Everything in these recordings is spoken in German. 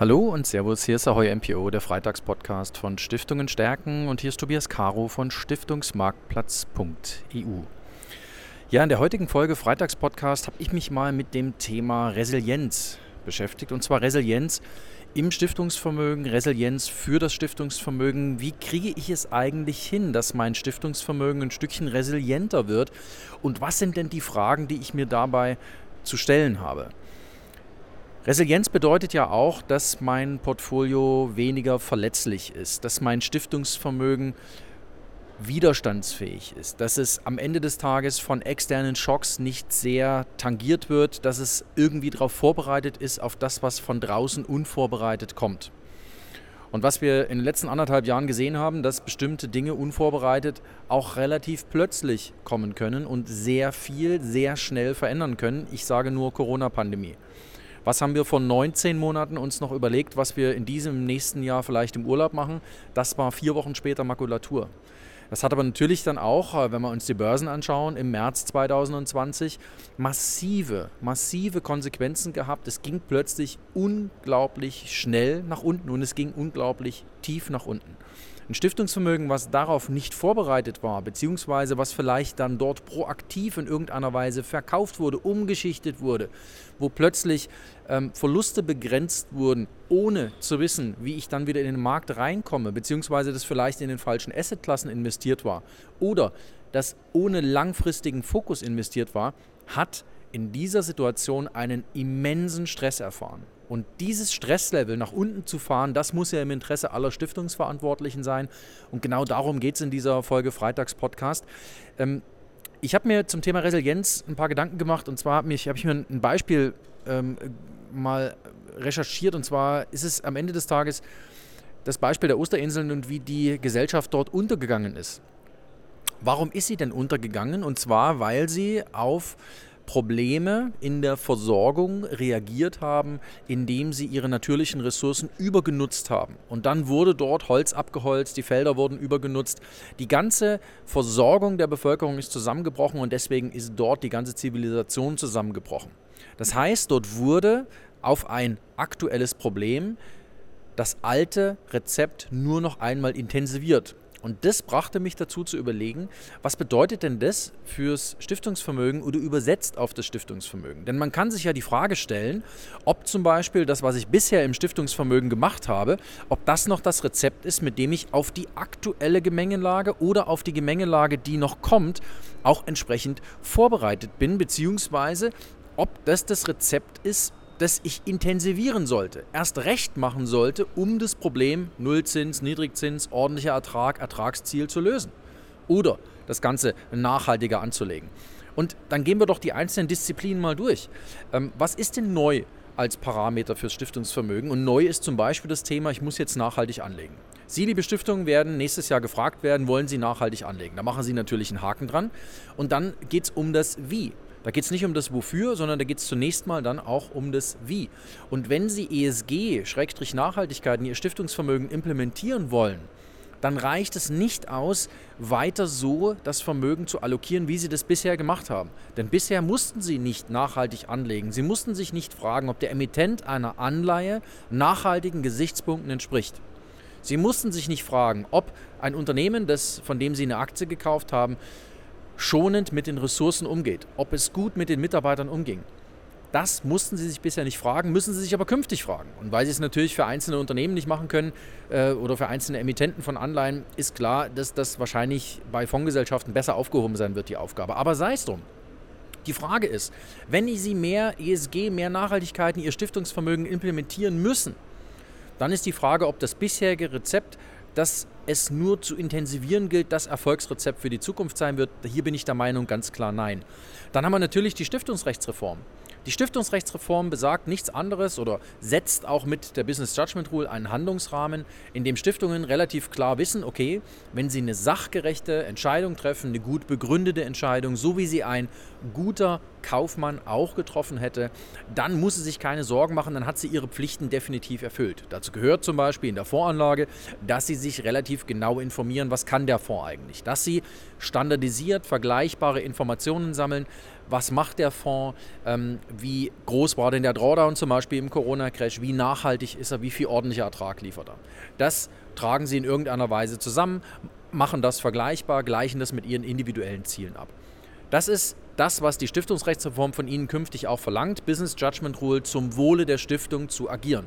Hallo und Servus, hier ist Ahoy MPO, der Freitagspodcast von Stiftungen stärken und hier ist Tobias Caro von Stiftungsmarktplatz.eu. Ja, in der heutigen Folge Freitagspodcast habe ich mich mal mit dem Thema Resilienz beschäftigt und zwar Resilienz im Stiftungsvermögen, Resilienz für das Stiftungsvermögen. Wie kriege ich es eigentlich hin, dass mein Stiftungsvermögen ein Stückchen resilienter wird und was sind denn die Fragen, die ich mir dabei zu stellen habe? Resilienz bedeutet ja auch, dass mein Portfolio weniger verletzlich ist, dass mein Stiftungsvermögen widerstandsfähig ist, dass es am Ende des Tages von externen Schocks nicht sehr tangiert wird, dass es irgendwie darauf vorbereitet ist, auf das, was von draußen unvorbereitet kommt. Und was wir in den letzten anderthalb Jahren gesehen haben, dass bestimmte Dinge unvorbereitet auch relativ plötzlich kommen können und sehr viel, sehr schnell verändern können. Ich sage nur Corona-Pandemie. Was haben wir vor 19 Monaten uns noch überlegt, was wir in diesem nächsten Jahr vielleicht im Urlaub machen? Das war vier Wochen später Makulatur. Das hat aber natürlich dann auch, äh, wenn wir uns die Börsen anschauen, im März 2020 massive, massive Konsequenzen gehabt. Es ging plötzlich unglaublich schnell nach unten und es ging unglaublich tief nach unten. Ein Stiftungsvermögen, was darauf nicht vorbereitet war, beziehungsweise was vielleicht dann dort proaktiv in irgendeiner Weise verkauft wurde, umgeschichtet wurde, wo plötzlich ähm, Verluste begrenzt wurden, ohne zu wissen, wie ich dann wieder in den Markt reinkomme, beziehungsweise das vielleicht in den falschen Assetklassen investiert war oder das ohne langfristigen Fokus investiert war, hat in dieser Situation einen immensen Stress erfahren. Und dieses Stresslevel nach unten zu fahren, das muss ja im Interesse aller Stiftungsverantwortlichen sein. Und genau darum geht es in dieser Folge Freitags-Podcast. Ähm, ich habe mir zum Thema Resilienz ein paar Gedanken gemacht. Und zwar habe hab ich mir ein Beispiel ähm, mal recherchiert. Und zwar ist es am Ende des Tages das Beispiel der Osterinseln und wie die Gesellschaft dort untergegangen ist. Warum ist sie denn untergegangen? Und zwar, weil sie auf Probleme in der Versorgung reagiert haben, indem sie ihre natürlichen Ressourcen übergenutzt haben. Und dann wurde dort Holz abgeholzt, die Felder wurden übergenutzt. Die ganze Versorgung der Bevölkerung ist zusammengebrochen und deswegen ist dort die ganze Zivilisation zusammengebrochen. Das heißt, dort wurde auf ein aktuelles Problem das alte Rezept nur noch einmal intensiviert. Und das brachte mich dazu zu überlegen, was bedeutet denn das fürs Stiftungsvermögen oder übersetzt auf das Stiftungsvermögen? Denn man kann sich ja die Frage stellen, ob zum Beispiel das, was ich bisher im Stiftungsvermögen gemacht habe, ob das noch das Rezept ist, mit dem ich auf die aktuelle Gemengelage oder auf die Gemengelage, die noch kommt, auch entsprechend vorbereitet bin, beziehungsweise ob das das Rezept ist, das ich intensivieren sollte, erst recht machen sollte, um das Problem Nullzins, Niedrigzins, ordentlicher Ertrag, Ertragsziel zu lösen. Oder das Ganze nachhaltiger anzulegen. Und dann gehen wir doch die einzelnen Disziplinen mal durch. Ähm, was ist denn neu als Parameter fürs Stiftungsvermögen? Und neu ist zum Beispiel das Thema, ich muss jetzt nachhaltig anlegen. Sie, liebe Stiftungen, werden nächstes Jahr gefragt werden, wollen Sie nachhaltig anlegen? Da machen Sie natürlich einen Haken dran. Und dann geht es um das Wie. Da geht es nicht um das Wofür, sondern da geht es zunächst mal dann auch um das Wie. Und wenn Sie ESG, Schrägstrich Nachhaltigkeit in Ihr Stiftungsvermögen implementieren wollen, dann reicht es nicht aus, weiter so das Vermögen zu allokieren, wie Sie das bisher gemacht haben. Denn bisher mussten Sie nicht nachhaltig anlegen. Sie mussten sich nicht fragen, ob der Emittent einer Anleihe nachhaltigen Gesichtspunkten entspricht. Sie mussten sich nicht fragen, ob ein Unternehmen, das, von dem Sie eine Aktie gekauft haben, schonend mit den Ressourcen umgeht, ob es gut mit den Mitarbeitern umging. Das mussten sie sich bisher nicht fragen, müssen sie sich aber künftig fragen. Und weil sie es natürlich für einzelne Unternehmen nicht machen können äh, oder für einzelne Emittenten von Anleihen, ist klar, dass das wahrscheinlich bei Fondsgesellschaften besser aufgehoben sein wird, die Aufgabe. Aber sei es drum. Die Frage ist, wenn Sie mehr ESG, mehr Nachhaltigkeit in Ihr Stiftungsvermögen implementieren müssen, dann ist die Frage, ob das bisherige Rezept dass es nur zu intensivieren gilt, das Erfolgsrezept für die Zukunft sein wird. Hier bin ich der Meinung ganz klar nein. Dann haben wir natürlich die Stiftungsrechtsreform. Die Stiftungsrechtsreform besagt nichts anderes oder setzt auch mit der Business Judgment Rule einen Handlungsrahmen, in dem Stiftungen relativ klar wissen, okay, wenn sie eine sachgerechte Entscheidung treffen, eine gut begründete Entscheidung, so wie sie ein guter Kaufmann auch getroffen hätte, dann muss sie sich keine Sorgen machen, dann hat sie ihre Pflichten definitiv erfüllt. Dazu gehört zum Beispiel in der Voranlage, dass sie sich relativ genau informieren, was kann der Fonds eigentlich, dass sie standardisiert vergleichbare Informationen sammeln, was macht der Fonds, ähm, wie groß war denn der Drawdown zum Beispiel im Corona-Crash, wie nachhaltig ist er, wie viel ordentlicher Ertrag liefert er. Das tragen sie in irgendeiner Weise zusammen, machen das vergleichbar, gleichen das mit ihren individuellen Zielen ab. Das ist das, was die Stiftungsrechtsreform von Ihnen künftig auch verlangt, Business Judgment Rule zum Wohle der Stiftung zu agieren.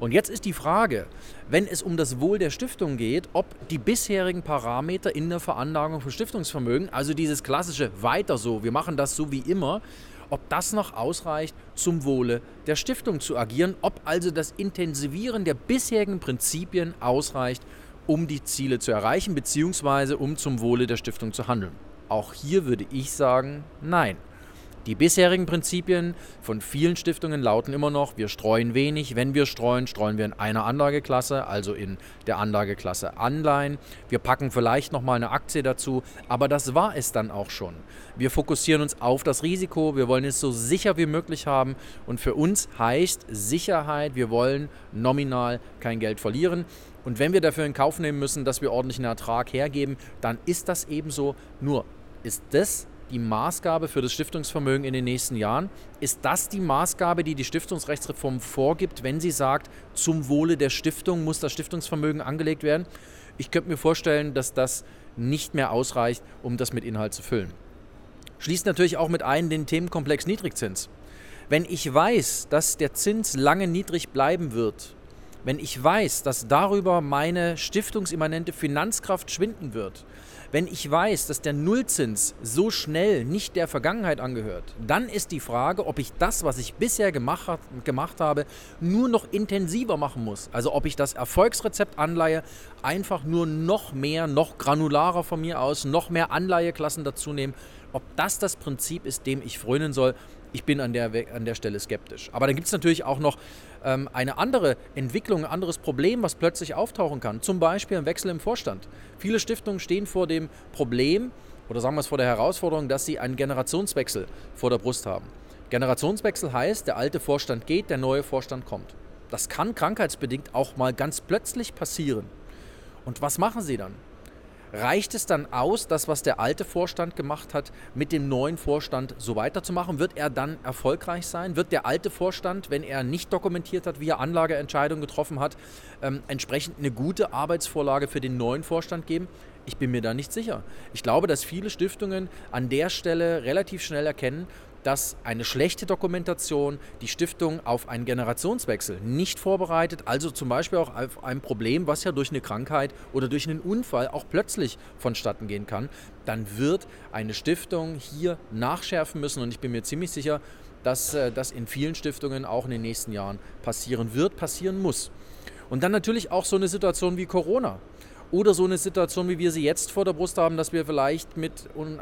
Und jetzt ist die Frage, wenn es um das Wohl der Stiftung geht, ob die bisherigen Parameter in der Veranlagung von Stiftungsvermögen, also dieses klassische weiter so, wir machen das so wie immer, ob das noch ausreicht, zum Wohle der Stiftung zu agieren, ob also das Intensivieren der bisherigen Prinzipien ausreicht, um die Ziele zu erreichen, beziehungsweise um zum Wohle der Stiftung zu handeln. Auch hier würde ich sagen, nein. Die bisherigen Prinzipien von vielen Stiftungen lauten immer noch, wir streuen wenig. Wenn wir streuen, streuen wir in einer Anlageklasse, also in der Anlageklasse Anleihen. Wir packen vielleicht nochmal eine Aktie dazu, aber das war es dann auch schon. Wir fokussieren uns auf das Risiko, wir wollen es so sicher wie möglich haben und für uns heißt Sicherheit, wir wollen nominal kein Geld verlieren. Und wenn wir dafür in Kauf nehmen müssen, dass wir ordentlichen Ertrag hergeben, dann ist das ebenso. Nur ist das die Maßgabe für das Stiftungsvermögen in den nächsten Jahren? Ist das die Maßgabe, die die Stiftungsrechtsreform vorgibt, wenn sie sagt, zum Wohle der Stiftung muss das Stiftungsvermögen angelegt werden? Ich könnte mir vorstellen, dass das nicht mehr ausreicht, um das mit Inhalt zu füllen. Schließt natürlich auch mit ein den Themenkomplex Niedrigzins. Wenn ich weiß, dass der Zins lange niedrig bleiben wird, wenn ich weiß, dass darüber meine stiftungsimmanente Finanzkraft schwinden wird, wenn ich weiß, dass der Nullzins so schnell nicht der Vergangenheit angehört, dann ist die Frage, ob ich das, was ich bisher gemacht, gemacht habe, nur noch intensiver machen muss. Also ob ich das Erfolgsrezept Anleihe einfach nur noch mehr, noch granularer von mir aus, noch mehr Anleiheklassen dazu nehmen. Ob das das Prinzip ist, dem ich frönen soll, ich bin an der, an der Stelle skeptisch. Aber dann gibt es natürlich auch noch ähm, eine andere Entwicklung, ein anderes Problem, was plötzlich auftauchen kann. Zum Beispiel ein Wechsel im Vorstand. Viele Stiftungen stehen vor dem Problem oder sagen wir es vor der Herausforderung, dass sie einen Generationswechsel vor der Brust haben. Generationswechsel heißt, der alte Vorstand geht, der neue Vorstand kommt. Das kann krankheitsbedingt auch mal ganz plötzlich passieren. Und was machen Sie dann? Reicht es dann aus, das, was der alte Vorstand gemacht hat, mit dem neuen Vorstand so weiterzumachen? Wird er dann erfolgreich sein? Wird der alte Vorstand, wenn er nicht dokumentiert hat, wie er Anlageentscheidungen getroffen hat, ähm, entsprechend eine gute Arbeitsvorlage für den neuen Vorstand geben? Ich bin mir da nicht sicher. Ich glaube, dass viele Stiftungen an der Stelle relativ schnell erkennen, dass eine schlechte Dokumentation die Stiftung auf einen Generationswechsel nicht vorbereitet, also zum Beispiel auch auf ein Problem, was ja durch eine Krankheit oder durch einen Unfall auch plötzlich vonstatten gehen kann, dann wird eine Stiftung hier nachschärfen müssen und ich bin mir ziemlich sicher, dass äh, das in vielen Stiftungen auch in den nächsten Jahren passieren wird, passieren muss. Und dann natürlich auch so eine Situation wie Corona. Oder so eine Situation, wie wir sie jetzt vor der Brust haben, dass wir vielleicht mit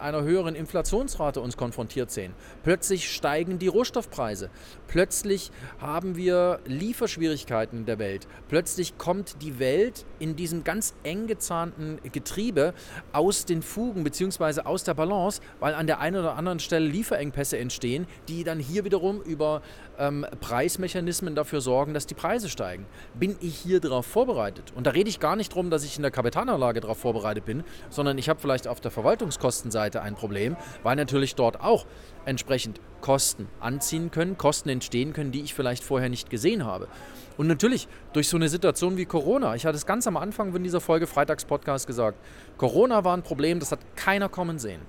einer höheren Inflationsrate uns konfrontiert sehen. Plötzlich steigen die Rohstoffpreise. Plötzlich haben wir Lieferschwierigkeiten in der Welt. Plötzlich kommt die Welt in diesem ganz eng gezahnten Getriebe aus den Fugen bzw. aus der Balance, weil an der einen oder anderen Stelle Lieferengpässe entstehen, die dann hier wiederum über ähm, Preismechanismen dafür sorgen, dass die Preise steigen. Bin ich hier darauf vorbereitet? Und da rede ich gar nicht darum, dass ich in der Kapitalanlage darauf vorbereitet bin, sondern ich habe vielleicht auf der Verwaltungskostenseite ein Problem, weil natürlich dort auch entsprechend Kosten anziehen können, Kosten entstehen können, die ich vielleicht vorher nicht gesehen habe. Und natürlich durch so eine Situation wie Corona. Ich hatte es ganz am Anfang von dieser Folge Freitagspodcast gesagt. Corona war ein Problem, das hat keiner kommen sehen.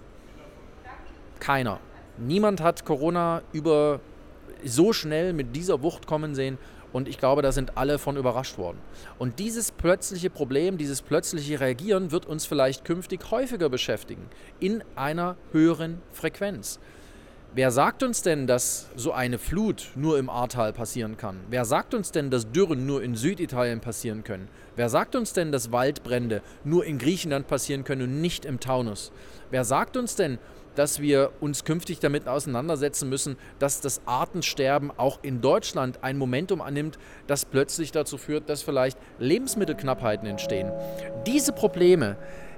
Keiner. Niemand hat Corona über so schnell mit dieser Wucht kommen sehen. Und ich glaube, da sind alle von überrascht worden. Und dieses plötzliche Problem, dieses plötzliche Reagieren wird uns vielleicht künftig häufiger beschäftigen, in einer höheren Frequenz. Wer sagt uns denn, dass so eine Flut nur im Ahrtal passieren kann? Wer sagt uns denn, dass Dürren nur in Süditalien passieren können? Wer sagt uns denn, dass Waldbrände nur in Griechenland passieren können und nicht im Taunus? Wer sagt uns denn, dass wir uns künftig damit auseinandersetzen müssen, dass das Artensterben auch in Deutschland ein Momentum annimmt, das plötzlich dazu führt, dass vielleicht Lebensmittelknappheiten entstehen. Diese Probleme,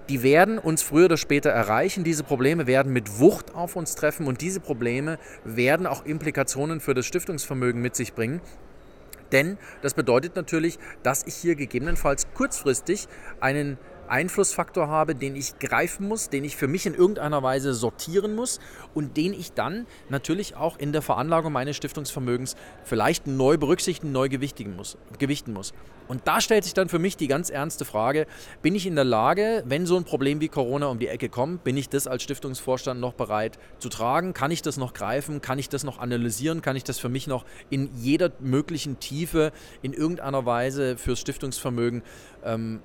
die werden uns früher oder später erreichen. Diese Probleme werden mit Wucht auf uns treffen und diese Probleme werden auch Implikationen für das Stiftungsvermögen mit sich bringen. Denn das bedeutet natürlich, dass ich hier gegebenenfalls kurzfristig einen Einflussfaktor habe, den ich greifen muss, den ich für mich in irgendeiner Weise sortieren muss und den ich dann natürlich auch in der Veranlagung meines Stiftungsvermögens vielleicht neu berücksichtigen, neu gewichtigen muss, gewichten muss. Und da stellt sich dann für mich die ganz ernste Frage, bin ich in der Lage, wenn so ein Problem wie Corona um die Ecke kommt, bin ich das als Stiftungsvorstand noch bereit zu tragen? Kann ich das noch greifen? Kann ich das noch analysieren? Kann ich das für mich noch in jeder möglichen Tiefe in irgendeiner Weise fürs Stiftungsvermögen ähm,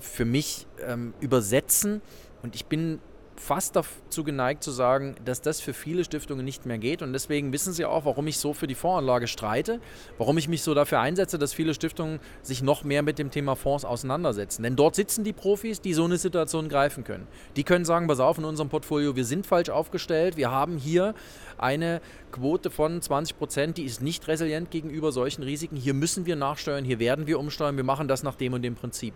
für mich ähm, übersetzen. Und ich bin fast dazu geneigt zu sagen, dass das für viele Stiftungen nicht mehr geht. Und deswegen wissen Sie auch, warum ich so für die Fondsanlage streite, warum ich mich so dafür einsetze, dass viele Stiftungen sich noch mehr mit dem Thema Fonds auseinandersetzen. Denn dort sitzen die Profis, die so eine Situation greifen können. Die können sagen, pass auf, in unserem Portfolio, wir sind falsch aufgestellt, wir haben hier eine Quote von 20 Prozent, die ist nicht resilient gegenüber solchen Risiken. Hier müssen wir nachsteuern, hier werden wir umsteuern, wir machen das nach dem und dem Prinzip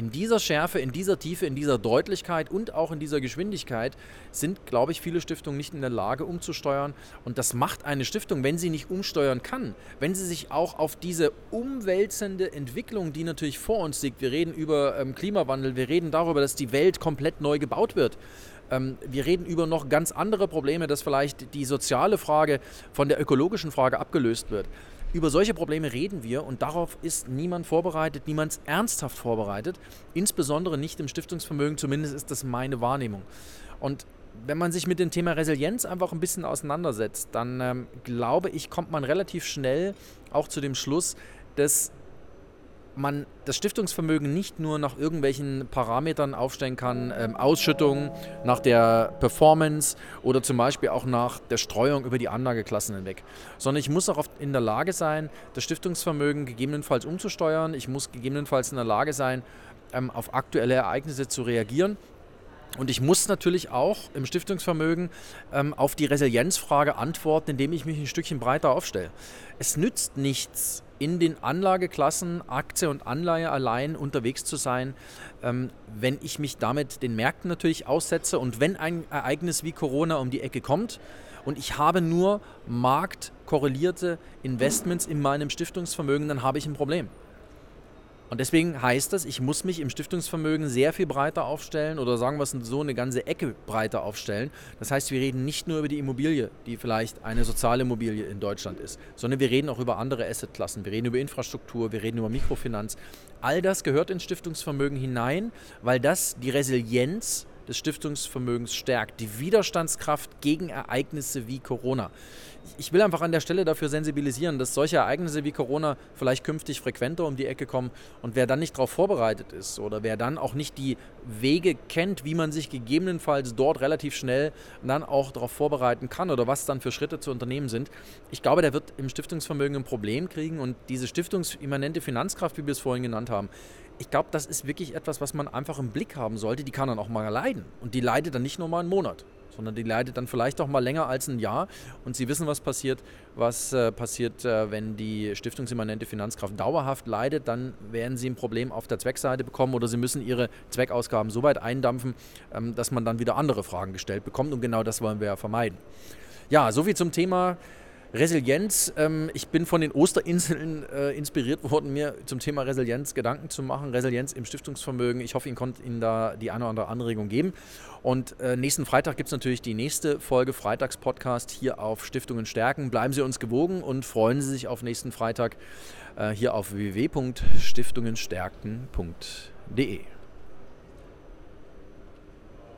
in dieser Schärfe, in dieser Tiefe, in dieser Deutlichkeit und auch in dieser Geschwindigkeit sind, glaube ich, viele Stiftungen nicht in der Lage umzusteuern. Und das macht eine Stiftung, wenn sie nicht umsteuern kann, wenn sie sich auch auf diese umwälzende Entwicklung, die natürlich vor uns liegt, wir reden über ähm, Klimawandel, wir reden darüber, dass die Welt komplett neu gebaut wird. Ähm, wir reden über noch ganz andere Probleme, dass vielleicht die soziale Frage von der ökologischen Frage abgelöst wird. Über solche Probleme reden wir und darauf ist niemand vorbereitet, niemand ernsthaft vorbereitet, insbesondere nicht im Stiftungsvermögen, zumindest ist das meine Wahrnehmung. Und wenn man sich mit dem Thema Resilienz einfach ein bisschen auseinandersetzt, dann ähm, glaube ich, kommt man relativ schnell auch zu dem Schluss, dass man das Stiftungsvermögen nicht nur nach irgendwelchen Parametern aufstellen kann, ähm, Ausschüttungen, nach der Performance oder zum Beispiel auch nach der Streuung über die Anlageklassen hinweg, sondern ich muss auch in der Lage sein, das Stiftungsvermögen gegebenenfalls umzusteuern. Ich muss gegebenenfalls in der Lage sein, ähm, auf aktuelle Ereignisse zu reagieren und ich muss natürlich auch im Stiftungsvermögen ähm, auf die Resilienzfrage antworten, indem ich mich ein Stückchen breiter aufstelle. Es nützt nichts, in den Anlageklassen Aktie und Anleihe allein unterwegs zu sein, ähm, wenn ich mich damit den Märkten natürlich aussetze und wenn ein Ereignis wie Corona um die Ecke kommt und ich habe nur marktkorrelierte Investments in meinem Stiftungsvermögen, dann habe ich ein Problem. Und deswegen heißt das, ich muss mich im Stiftungsvermögen sehr viel breiter aufstellen oder sagen wir es so, eine ganze Ecke breiter aufstellen. Das heißt, wir reden nicht nur über die Immobilie, die vielleicht eine soziale Immobilie in Deutschland ist, sondern wir reden auch über andere Assetklassen. Wir reden über Infrastruktur, wir reden über Mikrofinanz. All das gehört ins Stiftungsvermögen hinein, weil das die Resilienz des Stiftungsvermögens stärkt, die Widerstandskraft gegen Ereignisse wie Corona. Ich will einfach an der Stelle dafür sensibilisieren, dass solche Ereignisse wie Corona vielleicht künftig frequenter um die Ecke kommen und wer dann nicht darauf vorbereitet ist oder wer dann auch nicht die Wege kennt, wie man sich gegebenenfalls dort relativ schnell dann auch darauf vorbereiten kann oder was dann für Schritte zu unternehmen sind, ich glaube, der wird im Stiftungsvermögen ein Problem kriegen und diese stiftungsimmanente Finanzkraft, wie wir es vorhin genannt haben, ich glaube, das ist wirklich etwas, was man einfach im Blick haben sollte. Die kann dann auch mal leiden. Und die leidet dann nicht nur mal einen Monat, sondern die leidet dann vielleicht auch mal länger als ein Jahr. Und Sie wissen, was passiert. Was äh, passiert, äh, wenn die stiftungsimmanente Finanzkraft dauerhaft leidet, dann werden Sie ein Problem auf der Zweckseite bekommen oder Sie müssen Ihre Zweckausgaben so weit eindampfen, ähm, dass man dann wieder andere Fragen gestellt bekommt. Und genau das wollen wir ja vermeiden. Ja, soviel zum Thema Resilienz, ähm, ich bin von den Osterinseln äh, inspiriert worden, mir zum Thema Resilienz Gedanken zu machen. Resilienz im Stiftungsvermögen. Ich hoffe, ich konnte Ihnen da die eine oder andere Anregung geben. Und äh, nächsten Freitag gibt es natürlich die nächste Folge Freitagspodcast hier auf Stiftungen stärken. Bleiben Sie uns gewogen und freuen Sie sich auf nächsten Freitag äh, hier auf www.stiftungenstärken.de.